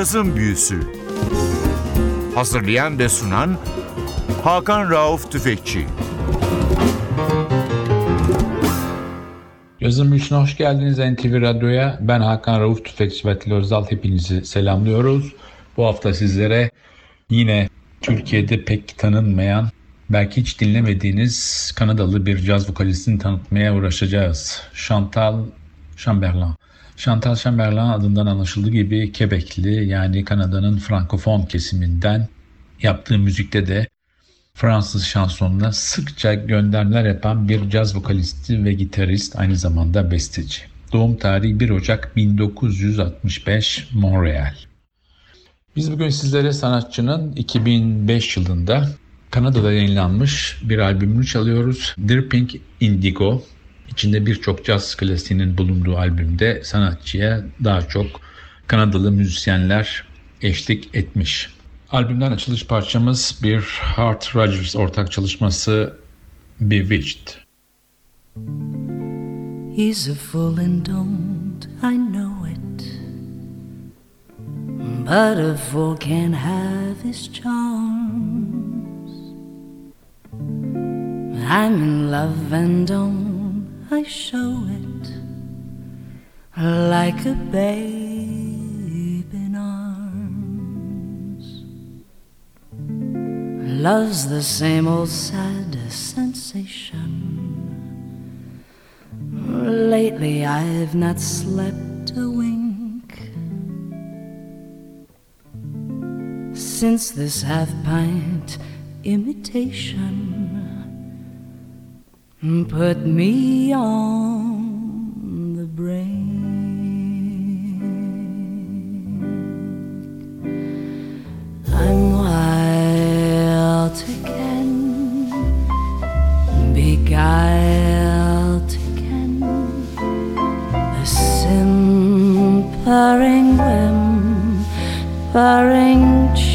Cazın Büyüsü Hazırlayan ve sunan Hakan Rauf Tüfekçi Yazın Büyüsü'ne hoş geldiniz NTV Radyo'ya. Ben Hakan Rauf Tüfekçi ve Atilla Özdal hepinizi selamlıyoruz. Bu hafta sizlere yine Türkiye'de pek tanınmayan, belki hiç dinlemediğiniz Kanadalı bir caz vokalistini tanıtmaya uğraşacağız. Chantal Chamberlain. Chantal Chamberlain adından anlaşıldığı gibi Quebecli yani Kanada'nın frankofon kesiminden yaptığı müzikte de Fransız şansonuna sıkça göndermeler yapan bir caz vokalisti ve gitarist aynı zamanda besteci. Doğum tarihi 1 Ocak 1965 Montreal. Biz bugün sizlere sanatçının 2005 yılında Kanada'da yayınlanmış bir albümünü çalıyoruz. Dripping Indigo. İçinde birçok caz klasiğinin bulunduğu albümde sanatçıya daha çok Kanadalı müzisyenler eşlik etmiş. Albümden açılış parçamız bir Hart Rogers ortak çalışması Bewitched. He's a fool and don't I know it. But a fool can have his charms. I'm in love and don't I show it like a babe in arms. Love's the same old sad sensation. Lately I've not slept a wink since this half pint imitation put me on the brink. I'm wild again, beguiled again, a simpering whimpering child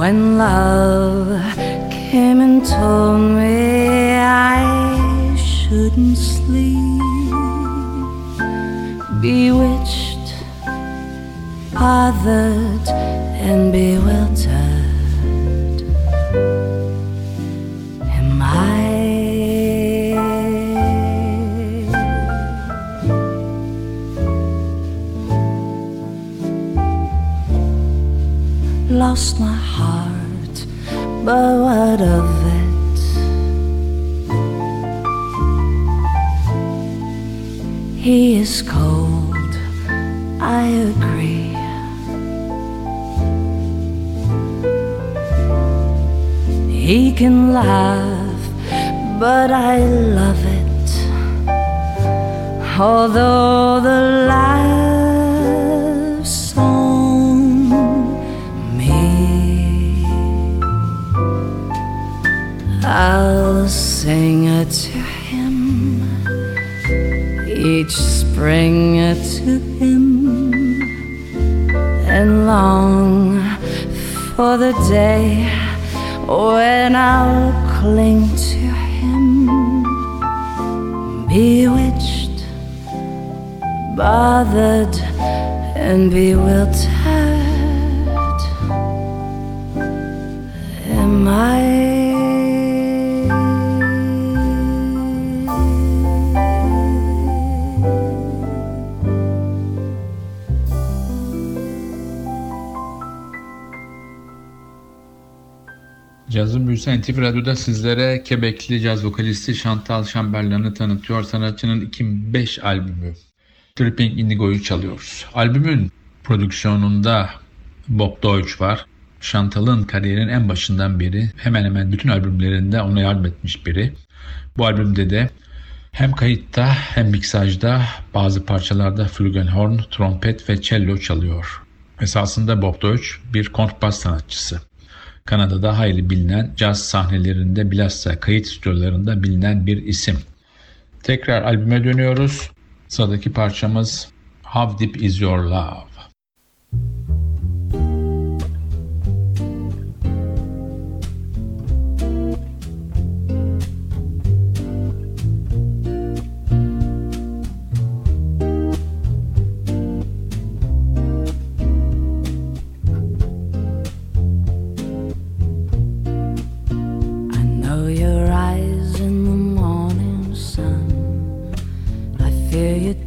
when love came and told me I shouldn't sleep bewitched bothered and bewildered lost my heart, but what of it? He is cold, I agree. He can laugh, but I love it. Although the laughs I'll sing it to him. Each spring to him. And long for the day when I'll cling to him. Bewitched bothered and bewildered. Am I Cazın Büyüsü NTV Radyo'da sizlere Quebecli caz vokalisti Chantal Chamberlain'ı tanıtıyor. Sanatçının 2005 albümü Dripping Indigo'yu çalıyoruz. Albümün prodüksiyonunda Bob Deutsch var. Chantal'ın kariyerinin en başından beri hemen hemen bütün albümlerinde ona yardım etmiş biri. Bu albümde de hem kayıtta hem miksajda bazı parçalarda flugelhorn, trompet ve cello çalıyor. Esasında Bob Deutsch bir kontrbas sanatçısı. Kanada'da hayli bilinen caz sahnelerinde bilhassa kayıt stüdyolarında bilinen bir isim. Tekrar albüme dönüyoruz. Sıradaki parçamız How Deep Is Your Love?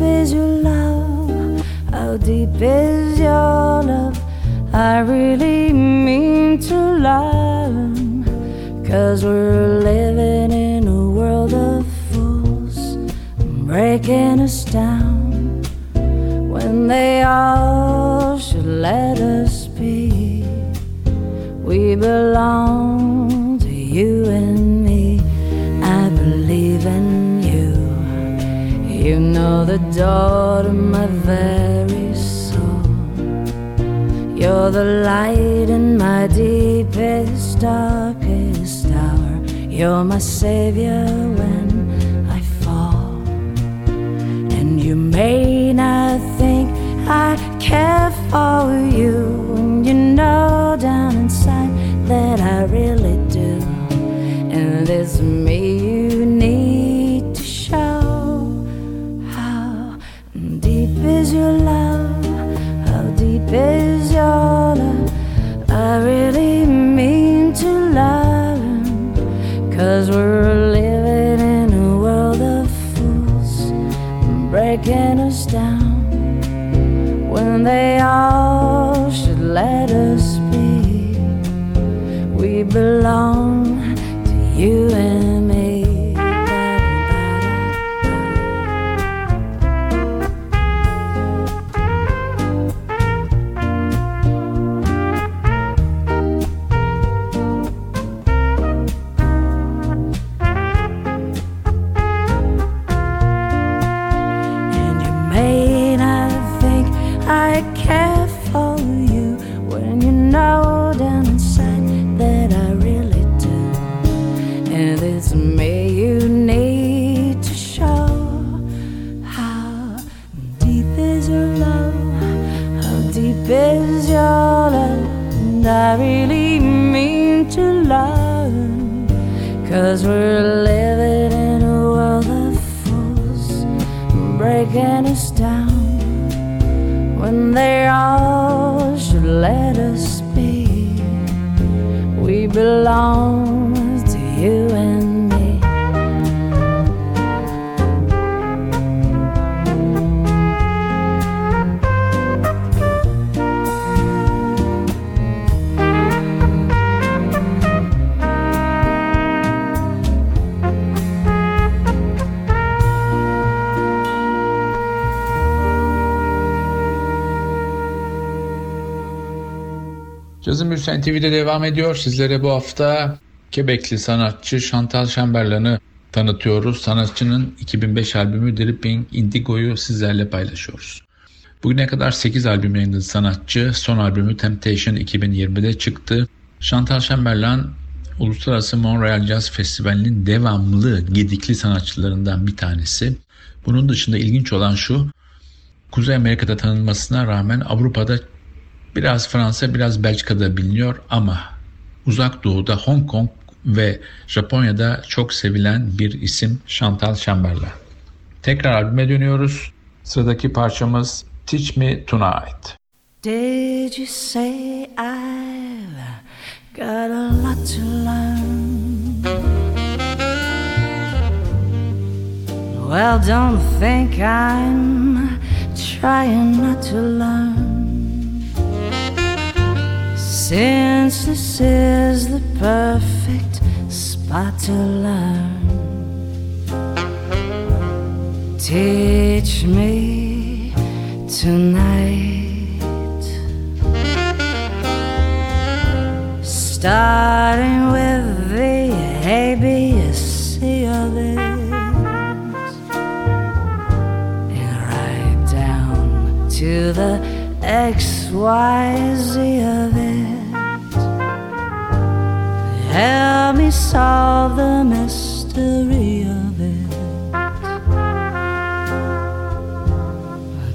is your love? How deep is your love? I really mean to learn. Cause we're living in a world of fools, breaking us down when they all should let us be. We belong the door to my very soul. You're the light in my deepest, darkest hour. You're my savior when I fall. And you may not think I care for you, and you know down inside that I really do. And it's me Cazın Bülsen TV'de devam ediyor. Sizlere bu hafta Quebecli sanatçı Chantal Chamberlain'ı tanıtıyoruz. Sanatçının 2005 albümü Dripping Indigo'yu sizlerle paylaşıyoruz. Bugüne kadar 8 albüm yayınladı sanatçı. Son albümü Temptation 2020'de çıktı. Chantal Chamberlain Uluslararası Montreal Jazz Festivali'nin devamlı gedikli sanatçılarından bir tanesi. Bunun dışında ilginç olan şu, Kuzey Amerika'da tanınmasına rağmen Avrupa'da biraz Fransa biraz Belçika'da biliniyor ama Uzak Doğu'da Hong Kong ve Japonya'da çok sevilen bir isim Chantal Chamberlain. Tekrar albüme dönüyoruz. Sıradaki parçamız Teach Me Tonight. Did you say I've got a lot to learn? Well, don't think I'm trying not to learn. Since this is the perfect spot to learn, teach me tonight. Starting with the ABC of it. And right down to the XYZ of it. Help me solve the mystery of it.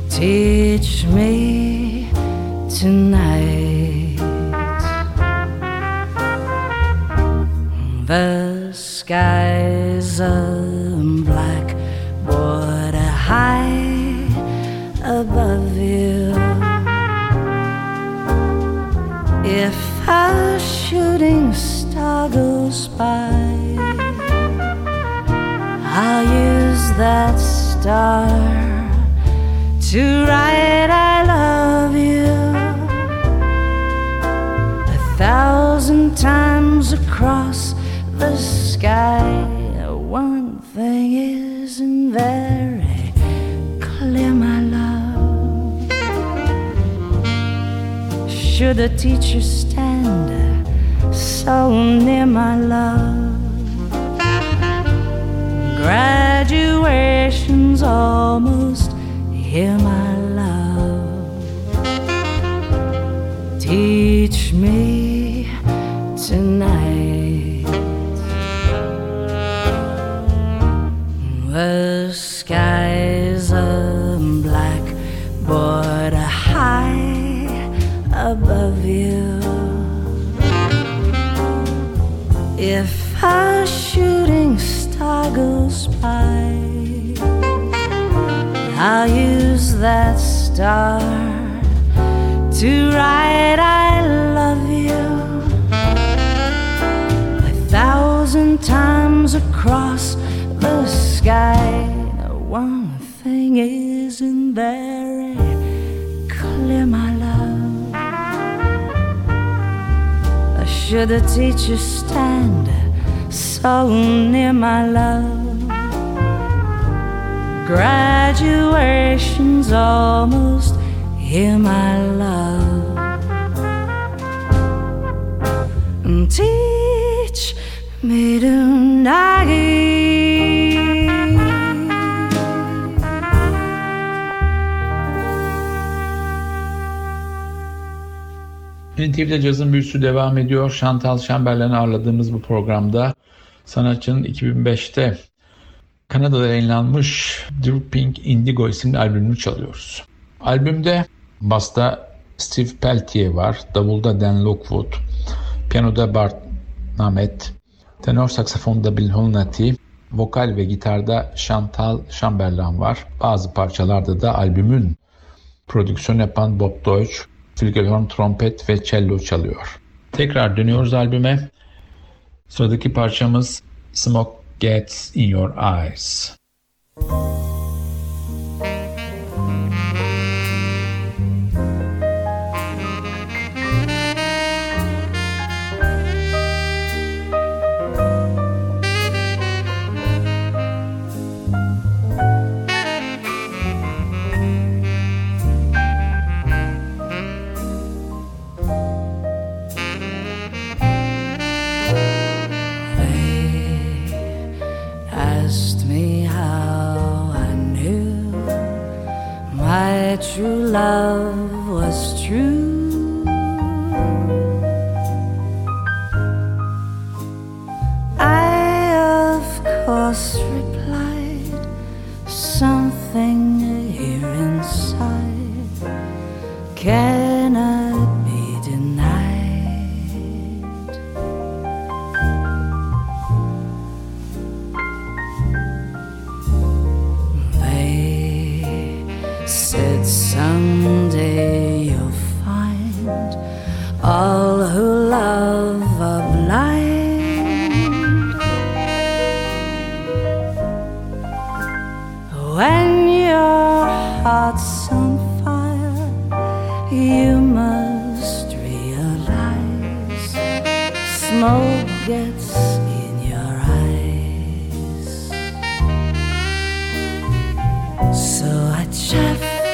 Teach me tonight. The skies are to write I love you a thousand times across the sky. One thing isn't very clear, my love. Should the teacher stand so near, my love? Graduation's almost here, my love. Teach me tonight. Star to write I love you a thousand times across the sky. One thing isn't very clear, my love. Should the teacher stand so near, my love? Graduation's almost here, my love. Teach me tonight. NTV'de cazın büyüsü devam ediyor. Chantal Chamberlain'i ağırladığımız bu programda sanatçının 2005'te Kanada'da yayınlanmış Drooping Indigo isimli albümünü çalıyoruz. Albümde basta Steve Peltier var, davulda Dan Lockwood, piyanoda Bart Namet, tenor saksafonda Bill Holnati, vokal ve gitarda Chantal Chamberlain var. Bazı parçalarda da albümün prodüksiyon yapan Bob Deutsch, flügelhorn, trompet ve cello çalıyor. Tekrar dönüyoruz albüme. Sıradaki parçamız Smoke Gets in Your Eyes. care.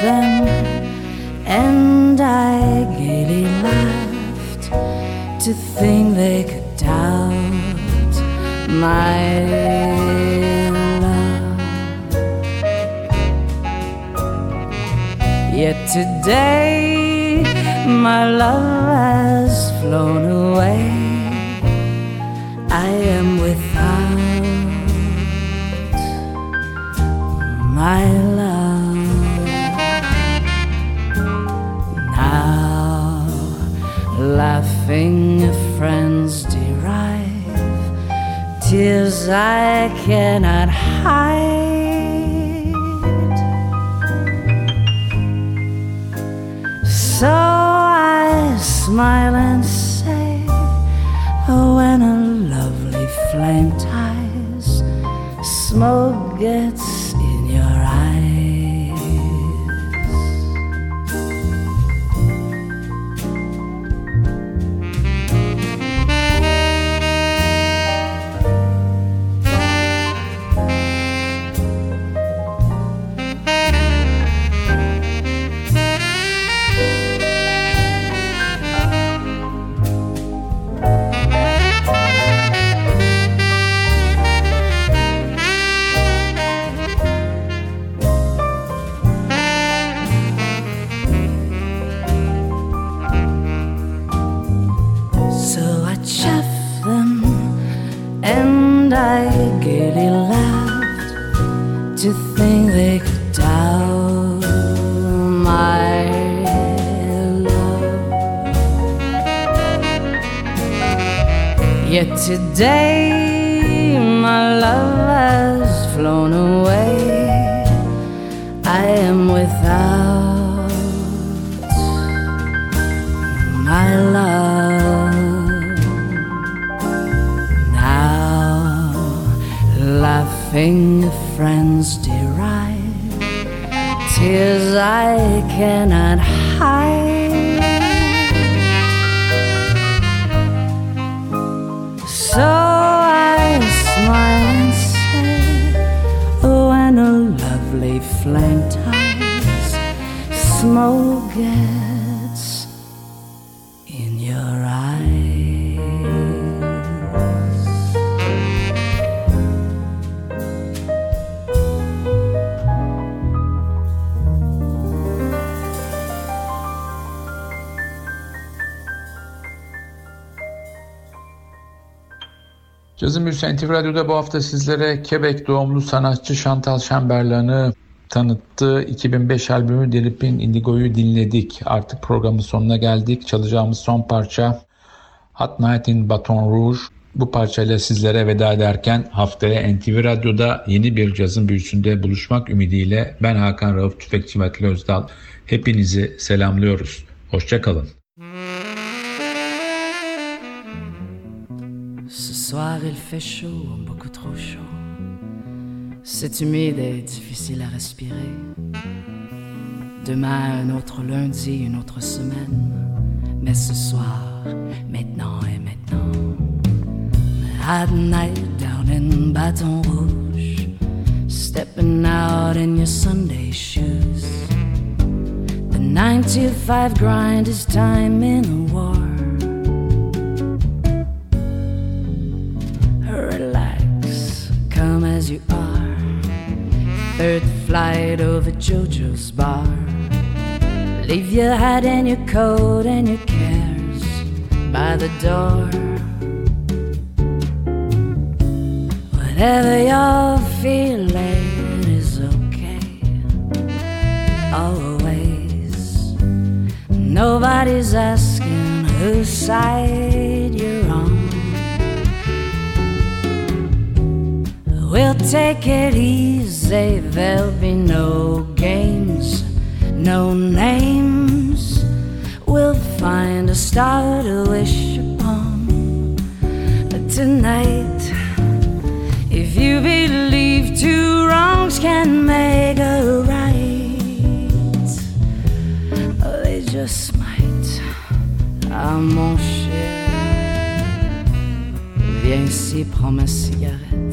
Them and I gaily laughed to think they could doubt my love. Yet today my love has flown away. I am without my tears I cannot hide. So I smile and say, Oh, when a lovely flame ties, smoke gets derive tears I cannot hide. So I smile and say, Oh, and a lovely flame ties, smoke Cazın Büyüsü NTV Radyo'da bu hafta sizlere Quebec doğumlu sanatçı Chantal Chamberlain'ı tanıttığı 2005 albümü Delip'in Indigo'yu dinledik. Artık programın sonuna geldik. Çalacağımız son parça Hot Night in Baton Rouge. Bu parçayla sizlere veda ederken haftaya NTV Radyo'da yeni bir cazın büyüsünde buluşmak ümidiyle ben Hakan Rauf Tüfekçi ve Atilla Özdal. Hepinizi selamlıyoruz. Hoşçakalın. Ce soir il fait chaud, beaucoup trop chaud. C'est humide et difficile à respirer. Demain un autre lundi, une autre semaine. Mais ce soir, maintenant et maintenant. Hot night down in Baton Rouge. Stepping out in your Sunday shoes. The 9 to 5 grind is time in a war. You are. Third flight over JoJo's bar. Leave your hat and your coat and your cares by the door. Whatever you're feeling is okay. Always. Nobody's asking whose side We'll take it easy, there'll be no games, no names. We'll find a star to wish upon But tonight. If you believe two wrongs can make a right, they just might. Ah, mon cher. ainsi, prends ma cigarette.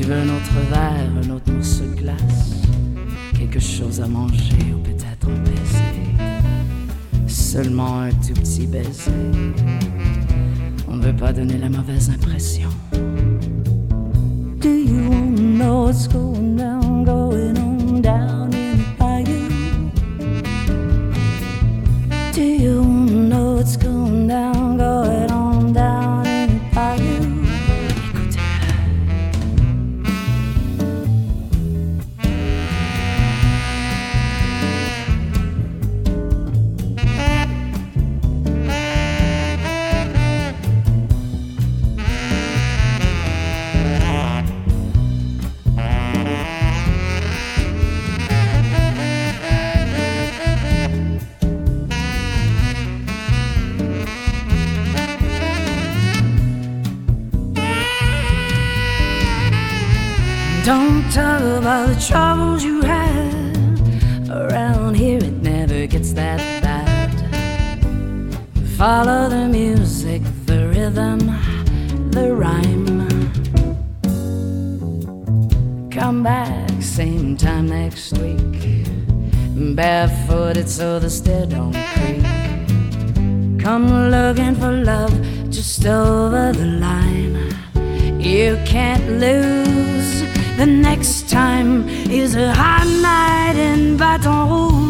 Tu veux un autre verre, un autre morceau de glace Quelque chose à manger ou peut-être un baiser Seulement un tout petit baiser. On ne veut pas donner la mauvaise impression. Do you know what's going Don't talk about the troubles you had. Around here, it never gets that bad. Follow the music, the rhythm, the rhyme. Come back, same time next week. Barefooted so the stair don't creak. Come looking for love just over the line. You can't lose. The next time is a hot night in Baton Rouge.